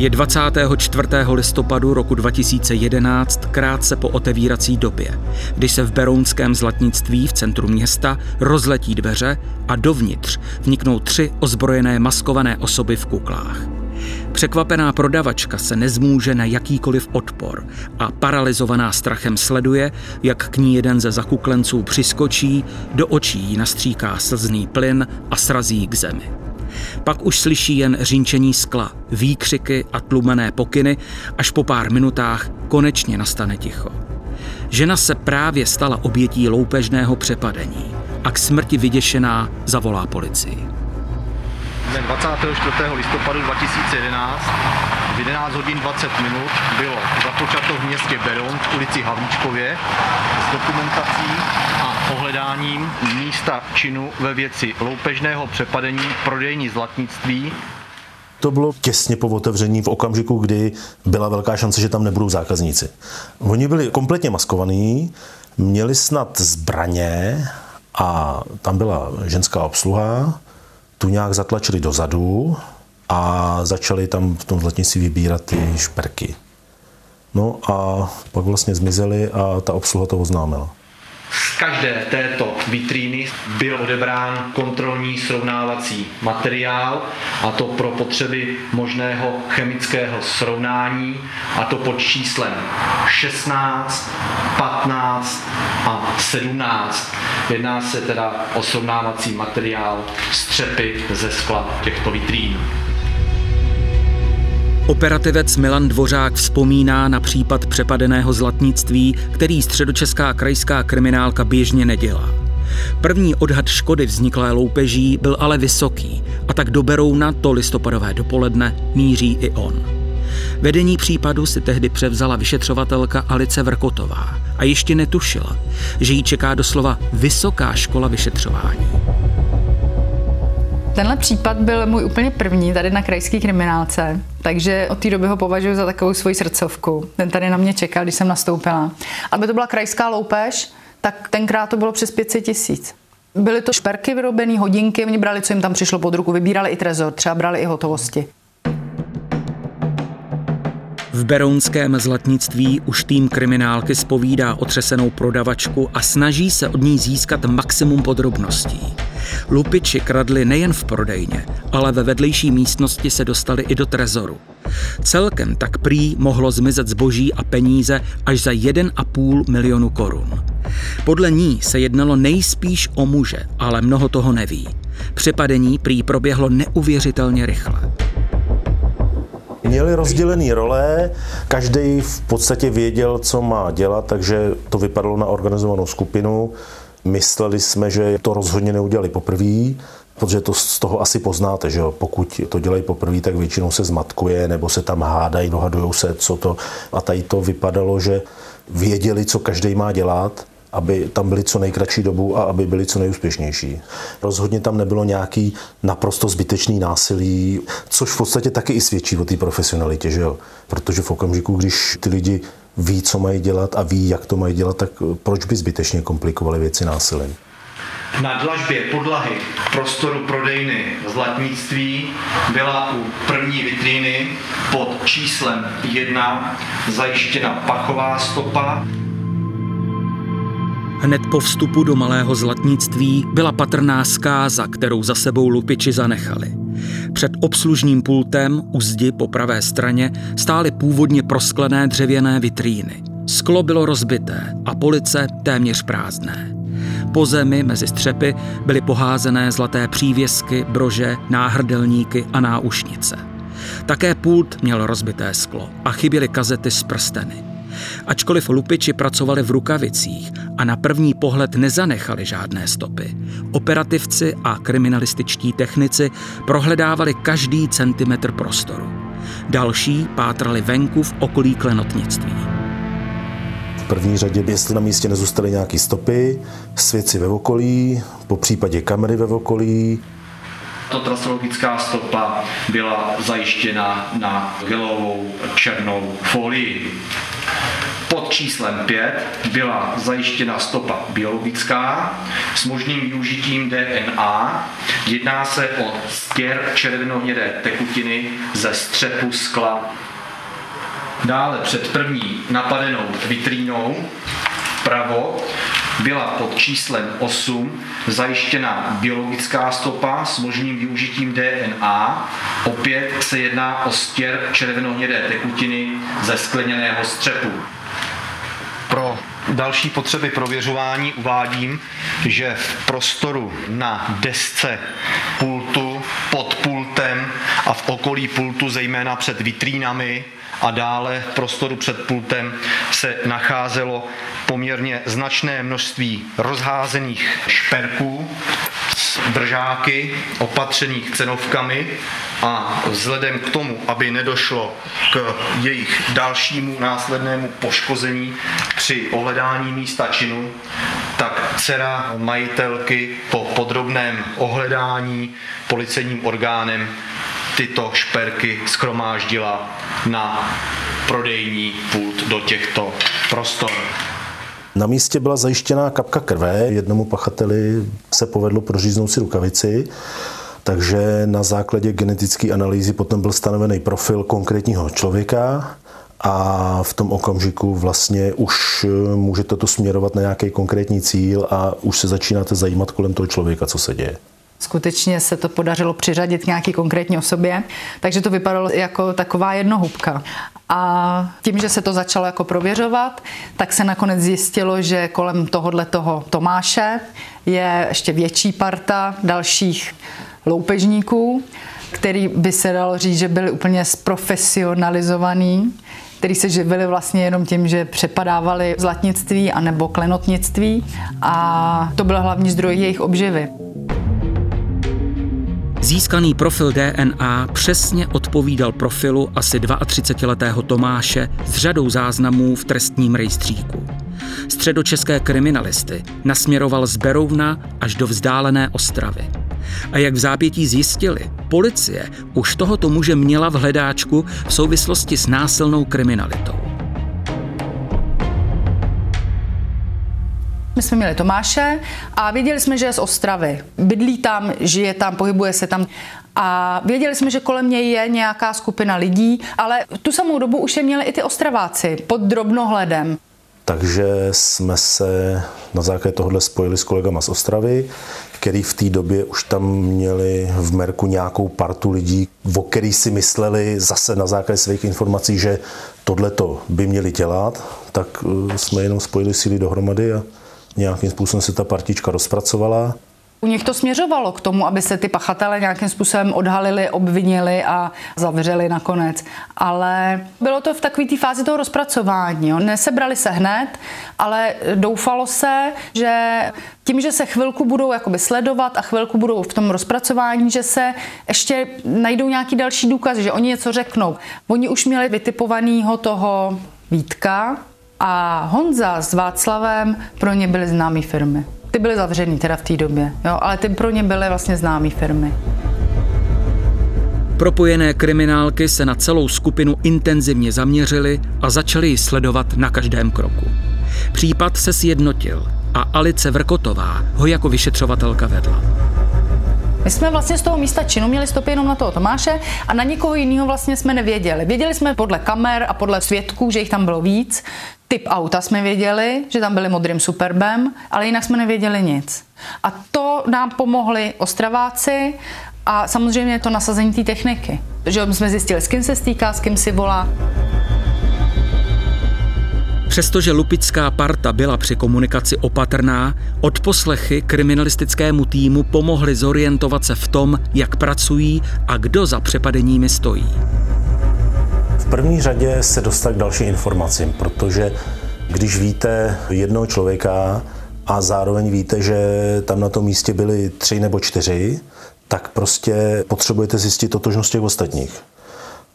Je 24. listopadu roku 2011, krátce po otevírací době, kdy se v Berounském zlatnictví v centru města rozletí dveře a dovnitř vniknou tři ozbrojené maskované osoby v kuklách. Překvapená prodavačka se nezmůže na jakýkoliv odpor a paralizovaná strachem sleduje, jak k ní jeden ze zakuklenců přiskočí, do očí jí nastříká slzný plyn a srazí k zemi. Pak už slyší jen řínčení skla, výkřiky a tlumené pokyny, až po pár minutách konečně nastane ticho. Žena se právě stala obětí loupežného přepadení a k smrti vyděšená zavolá policii. Dne 24. listopadu 2011 v 11 hodin 20 minut bylo započato v městě Beroun v ulici Havlíčkově s dokumentací a ohledáním místa činu ve věci loupežného přepadení prodejní zlatnictví to bylo těsně po otevření v okamžiku, kdy byla velká šance, že tam nebudou zákazníci. Oni byli kompletně maskovaní, měli snad zbraně a tam byla ženská obsluha, tu nějak zatlačili dozadu a začali tam v tom zlatnici vybírat ty šperky. No a pak vlastně zmizeli a ta obsluha to oznámila. Z každé této vitríny byl odebrán kontrolní srovnávací materiál a to pro potřeby možného chemického srovnání a to pod číslem 16, 15 a 17. Jedná se teda o srovnávací materiál střepy ze skla těchto vitrín. Operativec Milan Dvořák vzpomíná na případ přepadeného zlatnictví, který středočeská krajská kriminálka běžně nedělá. První odhad škody vzniklé loupeží byl ale vysoký a tak do Berouna to listopadové dopoledne míří i on. Vedení případu si tehdy převzala vyšetřovatelka Alice Vrkotová a ještě netušila, že jí čeká doslova vysoká škola vyšetřování. Tenhle případ byl můj úplně první tady na krajské kriminálce, takže od té doby ho považuji za takovou svoji srdcovku. Ten tady na mě čekal, když jsem nastoupila. Aby to byla krajská loupež, tak tenkrát to bylo přes 500 tisíc. Byly to šperky vyrobené, hodinky, oni brali, co jim tam přišlo pod ruku, vybírali i trezor, třeba brali i hotovosti. V berounském zlatnictví už tým kriminálky spovídá otřesenou prodavačku a snaží se od ní získat maximum podrobností. Lupiči kradli nejen v prodejně, ale ve vedlejší místnosti se dostali i do trezoru. Celkem tak prý mohlo zmizet zboží a peníze až za 1,5 milionu korun. Podle ní se jednalo nejspíš o muže, ale mnoho toho neví. Přepadení prý proběhlo neuvěřitelně rychle. Měli rozdělené role, každý v podstatě věděl, co má dělat, takže to vypadalo na organizovanou skupinu. Mysleli jsme, že to rozhodně neudělali poprvé, protože to z toho asi poznáte, že jo? pokud to dělají poprvé, tak většinou se zmatkuje nebo se tam hádají, dohadují se, co to. A tady to vypadalo, že věděli, co každý má dělat aby tam byli co nejkratší dobu a aby byli co nejúspěšnější. Rozhodně tam nebylo nějaký naprosto zbytečný násilí, což v podstatě taky i svědčí o té profesionalitě, že jo? Protože v okamžiku, když ty lidi ví, co mají dělat a ví, jak to mají dělat, tak proč by zbytečně komplikovali věci násilím? Na dlažbě podlahy prostoru prodejny zlatnictví byla u první vitríny pod číslem 1 zajištěna pachová stopa Hned po vstupu do malého zlatnictví byla patrná zkáza, kterou za sebou lupiči zanechali. Před obslužním pultem u zdi po pravé straně stály původně prosklené dřevěné vitríny. Sklo bylo rozbité a police téměř prázdné. Po zemi mezi střepy byly poházené zlaté přívěsky, brože, náhrdelníky a náušnice. Také pult měl rozbité sklo a chyběly kazety z prsteny. Ačkoliv lupiči pracovali v rukavicích a na první pohled nezanechali žádné stopy, operativci a kriminalističtí technici prohledávali každý centimetr prostoru. Další pátrali venku v okolí klenotnictví. V první řadě, jestli na místě nezůstaly nějaké stopy, svěci ve okolí, po případě kamery ve okolí, tato trasologická stopa byla zajištěna na gelovou černou folii. Pod číslem 5 byla zajištěna stopa biologická s možným využitím DNA. Jedná se o stěr červenohnědé tekutiny ze střepu skla. Dále před první napadenou vitrínou vpravo byla pod číslem 8 zajištěna biologická stopa s možným využitím DNA. Opět se jedná o stěr červenohnědé tekutiny ze skleněného střepu. Pro další potřeby prověřování uvádím, že v prostoru na desce pultu, pod pultem a v okolí pultu, zejména před vitrínami a dále v prostoru před pultem se nacházelo poměrně značné množství rozházených šperků držáky opatřených cenovkami a vzhledem k tomu, aby nedošlo k jejich dalšímu následnému poškození při ohledání místa činu, tak dcera majitelky po podrobném ohledání policejním orgánem tyto šperky skromáždila na prodejní pult do těchto prostor. Na místě byla zajištěná kapka krve. Jednomu pachateli se povedlo proříznout si rukavici, takže na základě genetické analýzy potom byl stanovený profil konkrétního člověka a v tom okamžiku vlastně už můžete to směrovat na nějaký konkrétní cíl a už se začínáte zajímat kolem toho člověka, co se děje. Skutečně se to podařilo přiřadit k nějaký konkrétní osobě, takže to vypadalo jako taková jednohubka. A tím, že se to začalo jako prověřovat, tak se nakonec zjistilo, že kolem tohohle toho Tomáše je ještě větší parta dalších loupežníků, který by se dalo říct, že byli úplně sprofesionalizovaný který se živili vlastně jenom tím, že přepadávali zlatnictví anebo klenotnictví a to byl hlavní zdroj jejich obživy. Získaný profil DNA přesně odpovídal profilu asi 32-letého Tomáše s řadou záznamů v trestním rejstříku. Středočeské kriminalisty nasměroval z Berouna až do vzdálené Ostravy. A jak v zápětí zjistili, policie už tohoto muže měla v hledáčku v souvislosti s násilnou kriminalitou. My jsme měli Tomáše a věděli jsme, že je z Ostravy. Bydlí tam, žije tam, pohybuje se tam. A věděli jsme, že kolem něj je nějaká skupina lidí, ale tu samou dobu už je měli i ty Ostraváci pod drobnohledem. Takže jsme se na základě tohohle spojili s kolegama z Ostravy, který v té době už tam měli v Merku nějakou partu lidí, o který si mysleli zase na základě svých informací, že tohleto by měli dělat, tak eh, jsme jenom spojili síly dohromady a nějakým způsobem se ta partička rozpracovala. U nich to směřovalo k tomu, aby se ty pachatele nějakým způsobem odhalili, obvinili a zavřeli nakonec. Ale bylo to v takové té fázi toho rozpracování. Jo. Nesebrali se hned, ale doufalo se, že tím, že se chvilku budou jakoby sledovat a chvilku budou v tom rozpracování, že se ještě najdou nějaký další důkazy, že oni něco řeknou. Oni už měli vytipovaného toho Vítka, a Honza s Václavem pro ně byly známé firmy. Ty byly zavřený teda v té době, jo, ale ty pro ně byly vlastně známé firmy. Propojené kriminálky se na celou skupinu intenzivně zaměřily a začaly ji sledovat na každém kroku. Případ se sjednotil a Alice Vrkotová ho jako vyšetřovatelka vedla. My jsme vlastně z toho místa činu měli stopy jenom na toho Tomáše a na nikoho jiného vlastně jsme nevěděli. Věděli jsme podle kamer a podle svědků, že jich tam bylo víc. Typ auta jsme věděli, že tam byli modrým superbem, ale jinak jsme nevěděli nic. A to nám pomohli Ostraváci a samozřejmě to nasazení té techniky. Že jsme zjistili, s kým se stýká, s kým si volá. Přestože lupická parta byla při komunikaci opatrná, odposlechy kriminalistickému týmu pomohly zorientovat se v tom, jak pracují a kdo za přepadeními stojí. V první řadě se dostat k dalším informacím, protože když víte jednoho člověka a zároveň víte, že tam na tom místě byli tři nebo čtyři, tak prostě potřebujete zjistit totožnost těch ostatních.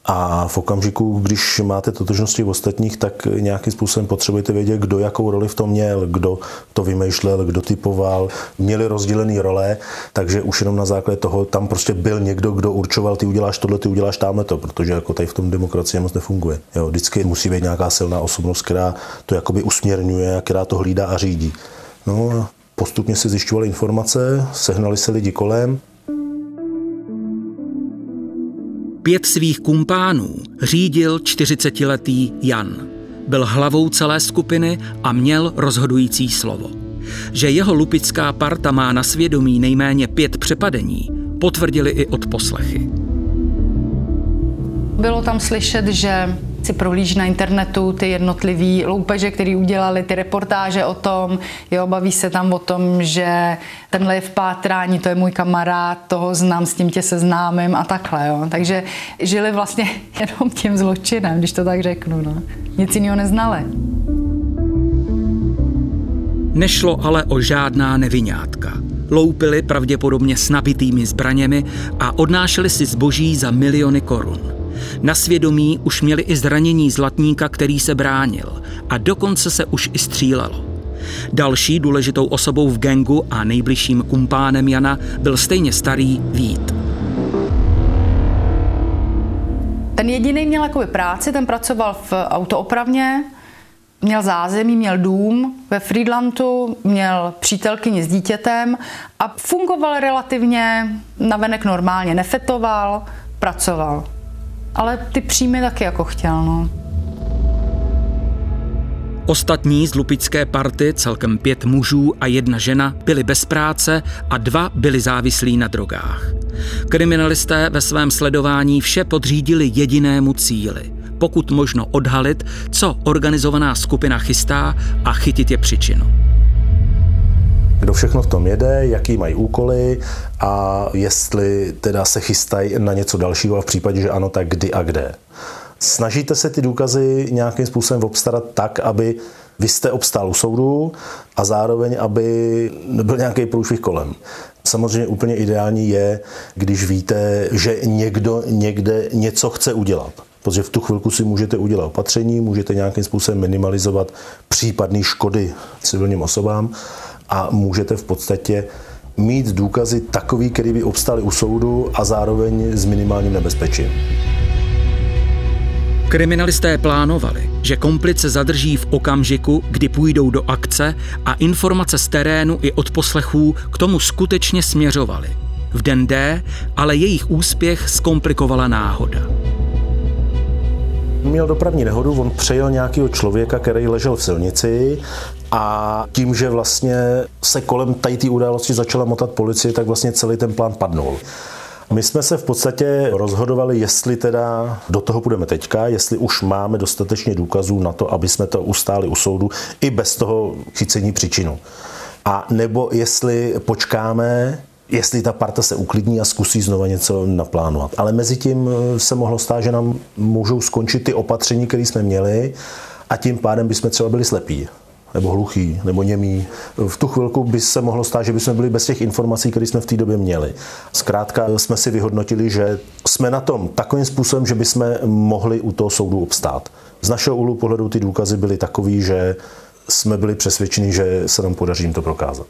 A v okamžiku, když máte totožnosti v ostatních, tak nějakým způsobem potřebujete vědět, kdo jakou roli v tom měl, kdo to vymýšlel, kdo typoval. Měli rozdělené role, takže už jenom na základě toho tam prostě byl někdo, kdo určoval, ty uděláš tohle, ty uděláš tamhle to, protože jako tady v tom demokracie moc nefunguje. Jo, vždycky musí být nějaká silná osobnost, která to jakoby usměrňuje která to hlídá a řídí. No postupně se zjišťovaly informace, sehnali se lidi kolem, Pět svých kumpánů řídil 40-letý Jan. Byl hlavou celé skupiny a měl rozhodující slovo. Že jeho lupická parta má na svědomí nejméně pět přepadení, potvrdili i odposlechy. Bylo tam slyšet, že si prohlíží na internetu ty jednotlivý loupeže, který udělali, ty reportáže o tom, jo, baví se tam o tom, že tenhle je v pátrání, to je můj kamarád, toho znám, s tím tě seznámím a takhle, jo. Takže žili vlastně jenom tím zločinem, když to tak řeknu, no. Nic jiného neznali. Nešlo ale o žádná nevinátka. Loupili pravděpodobně s nabitými zbraněmi a odnášeli si zboží za miliony korun. Na svědomí už měli i zranění zlatníka, který se bránil a dokonce se už i střílelo. Další důležitou osobou v gengu a nejbližším kumpánem Jana byl stejně starý Vít. Ten jediný měl jakoby práci, ten pracoval v autoopravně, měl zázemí, měl dům ve Friedlandu, měl přítelkyni s dítětem a fungoval relativně navenek normálně, nefetoval, pracoval ale ty příjmy taky jako chtěl, no. Ostatní z lupické party, celkem pět mužů a jedna žena, byli bez práce a dva byli závislí na drogách. Kriminalisté ve svém sledování vše podřídili jedinému cíli. Pokud možno odhalit, co organizovaná skupina chystá a chytit je příčinu kdo všechno v tom jede, jaký mají úkoly a jestli teda se chystají na něco dalšího a v případě, že ano, tak kdy a kde. Snažíte se ty důkazy nějakým způsobem obstarat tak, aby vy jste obstál u soudu a zároveň, aby nebyl nějaký průšvih kolem. Samozřejmě úplně ideální je, když víte, že někdo někde něco chce udělat. Protože v tu chvilku si můžete udělat opatření, můžete nějakým způsobem minimalizovat případné škody civilním osobám a můžete v podstatě mít důkazy takový, který by obstály u soudu a zároveň s minimálním nebezpečím. Kriminalisté plánovali, že komplice zadrží v okamžiku, kdy půjdou do akce a informace z terénu i od poslechů k tomu skutečně směřovaly. V den D ale jejich úspěch zkomplikovala náhoda. Měl dopravní nehodu, on přejel nějakého člověka, který ležel v silnici a tím, že vlastně se kolem tady té události začala motat policie, tak vlastně celý ten plán padnul. My jsme se v podstatě rozhodovali, jestli teda do toho půjdeme teďka, jestli už máme dostatečně důkazů na to, aby jsme to ustáli u soudu i bez toho chycení příčinu. A nebo jestli počkáme, jestli ta parta se uklidní a zkusí znova něco naplánovat. Ale mezi tím se mohlo stát, že nám můžou skončit ty opatření, které jsme měli a tím pádem bychom třeba byli slepí nebo hluchý, nebo němý. V tu chvilku by se mohlo stát, že bychom byli bez těch informací, které jsme v té době měli. Zkrátka jsme si vyhodnotili, že jsme na tom takovým způsobem, že bychom mohli u toho soudu obstát. Z našeho úhlu pohledu ty důkazy byly takový, že jsme byli přesvědčeni, že se nám podaří jim to prokázat.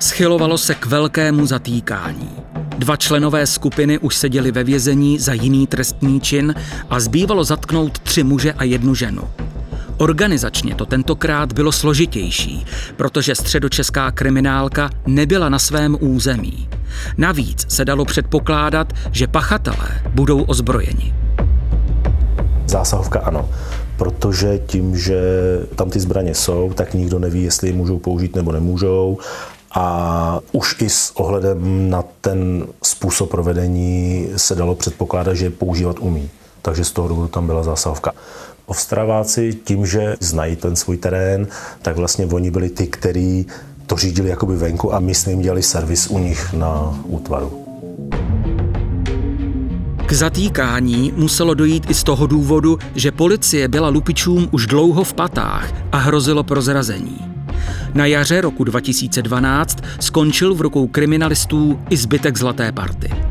Schylovalo se k velkému zatýkání. Dva členové skupiny už seděli ve vězení za jiný trestní čin a zbývalo zatknout tři muže a jednu ženu. Organizačně to tentokrát bylo složitější, protože středočeská kriminálka nebyla na svém území. Navíc se dalo předpokládat, že pachatelé budou ozbrojeni. Zásahovka ano, protože tím, že tam ty zbraně jsou, tak nikdo neví, jestli je můžou použít nebo nemůžou a už i s ohledem na ten způsob provedení se dalo předpokládat, že používat umí. Takže z toho důvodu tam byla zásahovka. Ovstraváci tím, že znají ten svůj terén, tak vlastně oni byli ty, kteří to řídili jakoby venku a my jsme jim dělali servis u nich na útvaru. K zatýkání muselo dojít i z toho důvodu, že policie byla lupičům už dlouho v patách a hrozilo prozrazení. Na jaře roku 2012 skončil v rukou kriminalistů i zbytek Zlaté party.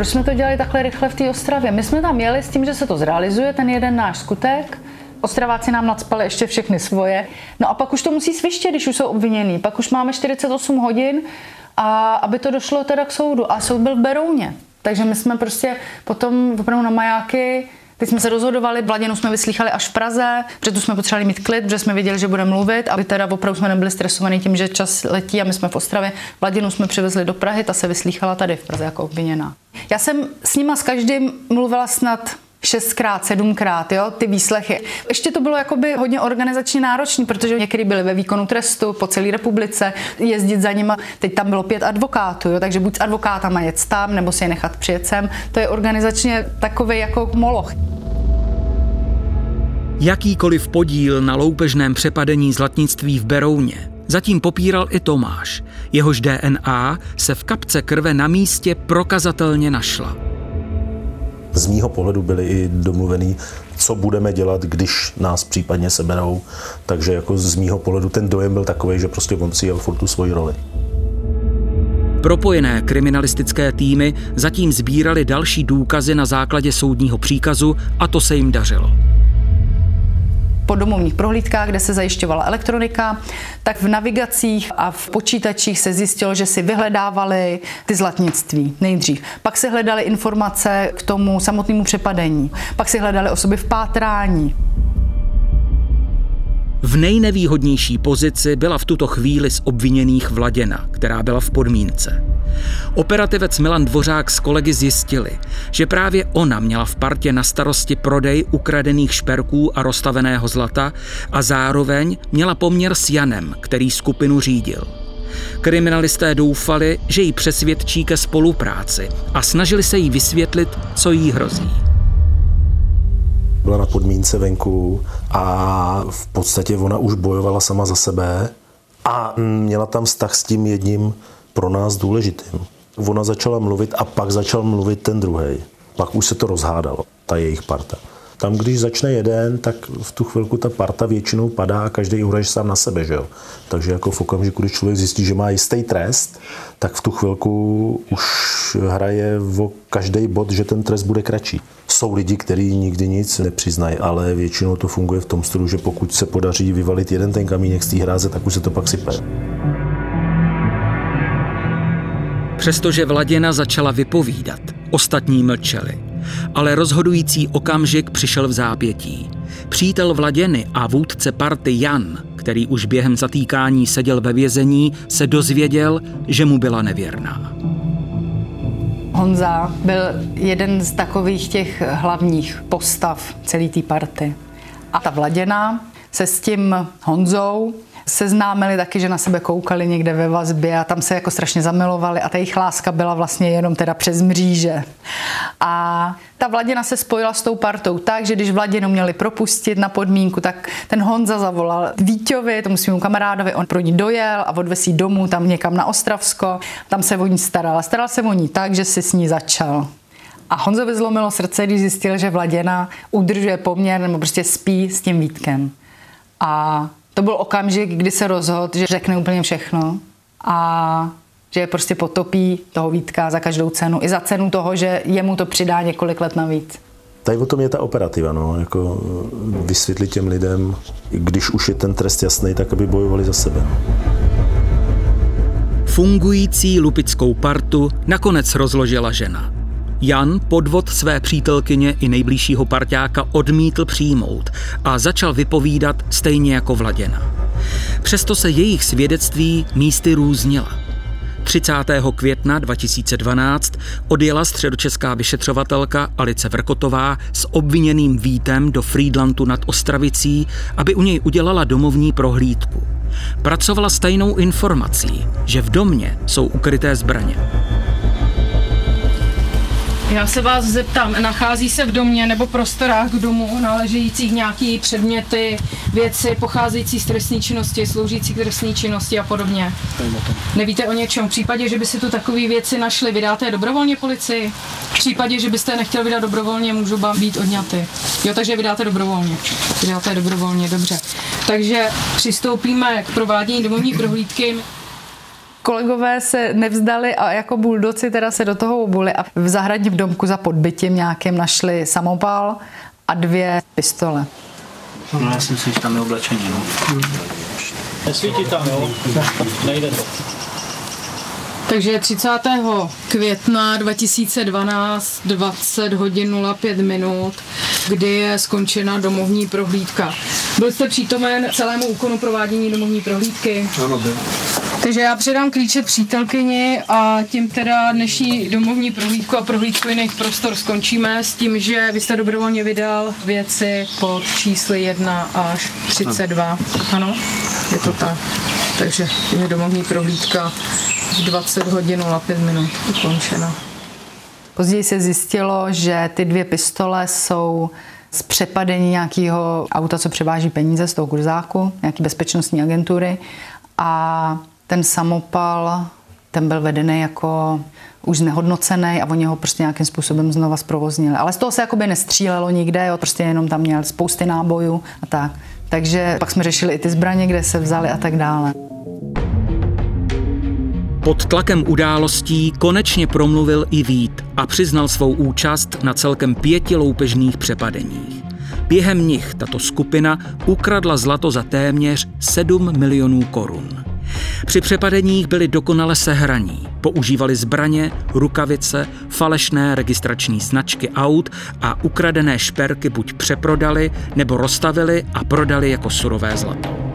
Proč jsme to dělali takhle rychle v té Ostravě? My jsme tam jeli s tím, že se to zrealizuje, ten jeden náš skutek, Ostraváci nám nadspali ještě všechny svoje. No a pak už to musí svištět, když už jsou obviněný. Pak už máme 48 hodin, a aby to došlo teda k soudu. A soud byl v Berouně. Takže my jsme prostě potom opravdu na majáky Teď jsme se rozhodovali, Vladinu jsme vyslýchali až v Praze, protože tu jsme potřebovali mít klid, protože jsme věděli, že bude mluvit, aby teda opravdu jsme nebyli stresovaní tím, že čas letí a my jsme v Ostravě. Vladinu jsme přivezli do Prahy, ta se vyslýchala tady v Praze jako obviněná. Já jsem s nima s každým mluvila snad šestkrát, sedmkrát, jo, ty výslechy. Ještě to bylo jakoby hodně organizačně náročné, protože někdy byli ve výkonu trestu po celé republice, jezdit za nima. Teď tam bylo pět advokátů, jo, takže buď s advokátama jet tam, nebo si je nechat přijet sem. To je organizačně takový jako moloch. Jakýkoliv podíl na loupežném přepadení zlatnictví v Berouně zatím popíral i Tomáš. Jehož DNA se v kapce krve na místě prokazatelně našla z mýho pohledu byli i domluvený, co budeme dělat, když nás případně seberou. Takže jako z mýho pohledu ten dojem byl takový, že prostě on si jel furt tu svoji roli. Propojené kriminalistické týmy zatím sbírali další důkazy na základě soudního příkazu a to se jim dařilo po domovních prohlídkách, kde se zajišťovala elektronika, tak v navigacích a v počítačích se zjistilo, že si vyhledávali ty zlatnictví nejdřív. Pak se hledali informace k tomu samotnému přepadení. Pak si hledali osoby v pátrání. V nejnevýhodnější pozici byla v tuto chvíli z obviněných Vladěna, která byla v podmínce. Operativec Milan Dvořák s kolegy zjistili, že právě ona měla v partě na starosti prodej ukradených šperků a rozstaveného zlata a zároveň měla poměr s Janem, který skupinu řídil. Kriminalisté doufali, že ji přesvědčí ke spolupráci a snažili se jí vysvětlit, co jí hrozí byla na podmínce venku a v podstatě ona už bojovala sama za sebe a měla tam vztah s tím jedním pro nás důležitým. Ona začala mluvit a pak začal mluvit ten druhý. Pak už se to rozhádalo, ta jejich parta. Tam, když začne jeden, tak v tu chvilku ta parta většinou padá a každý uhraje sám na sebe. Že jo? Takže jako v okamžiku, když člověk zjistí, že má jistý trest, tak v tu chvilku už hraje o každý bod, že ten trest bude kratší. Jsou lidi, kteří nikdy nic nepřiznají, ale většinou to funguje v tom stylu, že pokud se podaří vyvalit jeden ten kamínek z té hráze, tak už se to pak sype. Přestože Vladěna začala vypovídat, ostatní mlčeli. Ale rozhodující okamžik přišel v zápětí. Přítel Vladěny a vůdce party Jan, který už během zatýkání seděl ve vězení, se dozvěděl, že mu byla nevěrná. Honza byl jeden z takových těch hlavních postav celé té party. A ta Vladěna se s tím Honzou seznámili taky, že na sebe koukali někde ve vazbě a tam se jako strašně zamilovali a ta jejich láska byla vlastně jenom teda přes mříže. A ta Vladina se spojila s tou partou tak, že když Vladinu měli propustit na podmínku, tak ten Honza zavolal Víťovi, tomu svému kamarádovi, on pro ní dojel a odvesí domů tam někam na Ostravsko, tam se o ní staral. A staral se o ní tak, že si s ní začal. A Honzovi zlomilo srdce, když zjistil, že Vladina udržuje poměr nebo prostě spí s tím Vítkem. A to byl okamžik, kdy se rozhodl, že řekne úplně všechno a že je prostě potopí toho Vítka za každou cenu. I za cenu toho, že jemu to přidá několik let navíc. Tady o tom je ta operativa, no, jako vysvětlit těm lidem, když už je ten trest jasný, tak aby bojovali za sebe. Fungující lupickou partu nakonec rozložila žena. Jan podvod své přítelkyně i nejbližšího parťáka odmítl přijmout a začal vypovídat stejně jako Vladěna. Přesto se jejich svědectví místy různila. 30. května 2012 odjela středočeská vyšetřovatelka Alice Vrkotová s obviněným Vítem do Friedlandu nad Ostravicí, aby u něj udělala domovní prohlídku. Pracovala stejnou informací, že v domě jsou ukryté zbraně. Já se vás zeptám, nachází se v domě nebo prostorách k domu náležejících nějaký předměty, věci pocházející z trestní činnosti, sloužící k trestní činnosti a podobně? Nevíte o něčem? V případě, že by si tu takové věci našli, vydáte je dobrovolně policii? V případě, že byste je nechtěl vydat dobrovolně, můžou vám být odňaty. Jo, takže vydáte dobrovolně. Vydáte je dobrovolně, dobře. Takže přistoupíme k provádění domovní prohlídky. Kolegové se nevzdali a jako buldoci teda se do toho obuli a v zahradním domku za podbytím nějakým našli samopal a dvě pistole. No já si myslím, že tam je oblečení, no. Nesvítí tam, jo? Nejde to. Takže 30. května 2012, 20 hodin 05 minut, kdy je skončena domovní prohlídka. Byl jste přítomen celému úkonu provádění domovní prohlídky? Ano, byl. Takže já předám klíče přítelkyni a tím teda dnešní domovní prohlídku a prohlídku jiných prostor skončíme s tím, že vy jste dobrovolně vydal věci pod čísly 1 až 32. Ano, je to tak. Takže je domovní prohlídka v 20 hodin 05 minut ukončena. Později se zjistilo, že ty dvě pistole jsou z přepadení nějakého auta, co převáží peníze z toho kurzáku, nějaký bezpečnostní agentury a ten samopal, ten byl vedený jako už znehodnocený a oni ho prostě nějakým způsobem znova zprovoznili. Ale z toho se jakoby nestřílelo nikde, jo, prostě jenom tam měl spousty nábojů a tak. Takže pak jsme řešili i ty zbraně, kde se vzali a tak dále. Pod tlakem událostí konečně promluvil i Vít a přiznal svou účast na celkem pěti loupežných přepadeních. Během nich tato skupina ukradla zlato za téměř 7 milionů korun. Při přepadeních byli dokonale sehraní. Používali zbraně, rukavice, falešné registrační značky aut a ukradené šperky buď přeprodali nebo rozstavili a prodali jako surové zlato.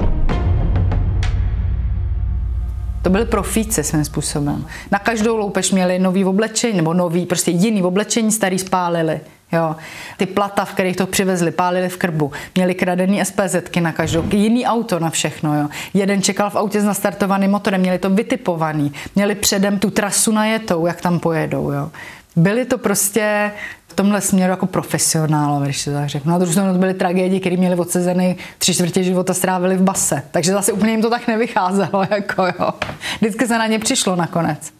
To byly profíci svým způsobem. Na každou loupež měli nový oblečení, nebo nový, prostě jiný oblečení, starý spálili. Jo. Ty plata, v kterých to přivezli, pálili v krbu. Měli kradený SPZky na každou, jiný auto na všechno. Jo. Jeden čekal v autě s nastartovaným motorem, měli to vytipovaný. Měli předem tu trasu najetou, jak tam pojedou. Jo. Byli to prostě v tomhle směru jako profesionálové, když se tak řeknu. Na druhou stranu to byly tragédie, které měli odsezeny tři čtvrtě života strávili v base. Takže zase úplně jim to tak nevycházelo. Jako jo. Vždycky se na ně přišlo nakonec.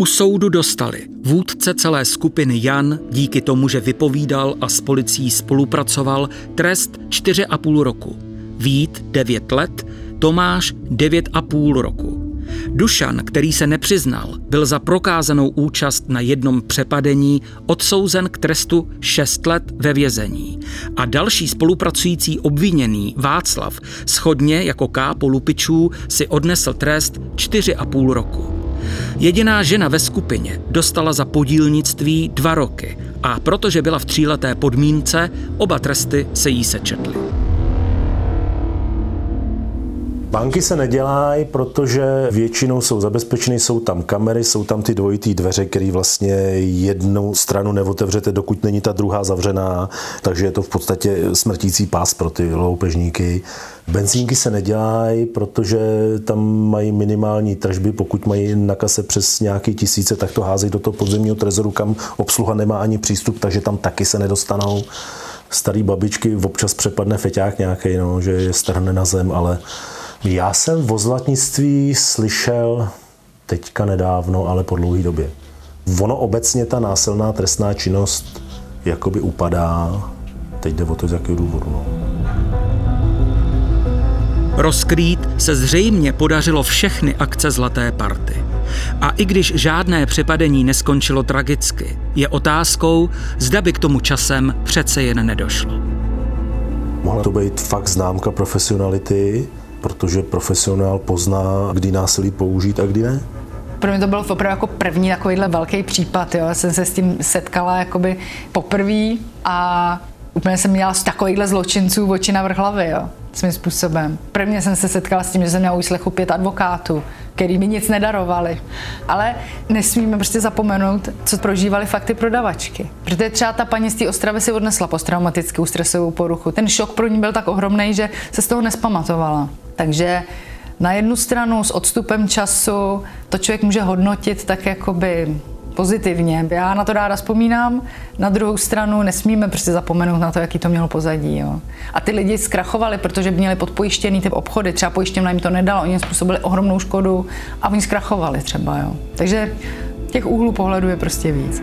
U soudu dostali vůdce celé skupiny Jan díky tomu, že vypovídal a s policií spolupracoval, trest 4,5 roku. Vít 9 let, Tomáš 9,5 roku. Dušan, který se nepřiznal, byl za prokázanou účast na jednom přepadení odsouzen k trestu 6 let ve vězení. A další spolupracující obviněný Václav schodně jako kápo Lupičů si odnesl trest 4,5 roku. Jediná žena ve skupině dostala za podílnictví dva roky a protože byla v tříleté podmínce, oba tresty se jí sečetly. Banky se nedělají, protože většinou jsou zabezpečeny, jsou tam kamery, jsou tam ty dvojitý dveře, které vlastně jednu stranu neotevřete, dokud není ta druhá zavřená, takže je to v podstatě smrtící pás pro ty loupežníky. Benzínky se nedělají, protože tam mají minimální tržby, pokud mají na kase přes nějaký tisíce, tak to házejí do toho podzemního trezoru, kam obsluha nemá ani přístup, takže tam taky se nedostanou. Starý babičky občas přepadne feťák nějaký, no, že je strhne na zem, ale já jsem o zlatnictví slyšel teďka nedávno, ale po dlouhé době. Ono obecně ta násilná trestná činnost jakoby upadá. Teď jde o to, z jakého důvodu. No. Rozkrýt se zřejmě podařilo všechny akce Zlaté party. A i když žádné přepadení neskončilo tragicky, je otázkou, zda by k tomu časem přece jen nedošlo. Mohla to být fakt známka profesionality, protože profesionál pozná, kdy násilí použít a kdy ne. Pro mě to byl opravdu jako první takovýhle velký případ. Jo. Já jsem se s tím setkala jakoby poprvé a úplně jsem měla z takovýchhle zločinců oči na vrch hlavy, jo, svým způsobem. Prvně jsem se setkala s tím, že jsem měla úslechu pět advokátů, který mi nic nedarovali. Ale nesmíme prostě zapomenout, co prožívali fakty prodavačky. Protože třeba ta paní z té Ostravy si odnesla posttraumatickou stresovou poruchu. Ten šok pro ní byl tak ohromný, že se z toho nespamatovala. Takže na jednu stranu s odstupem času to člověk může hodnotit tak jakoby pozitivně. Já na to ráda vzpomínám, na druhou stranu nesmíme prostě zapomenout na to, jaký to mělo pozadí. Jo. A ty lidi zkrachovali, protože měli podpojištěný ty obchody, třeba pojištěná jim to nedalo, oni způsobili ohromnou škodu a oni zkrachovali třeba. Jo. Takže těch úhlů pohledu je prostě víc.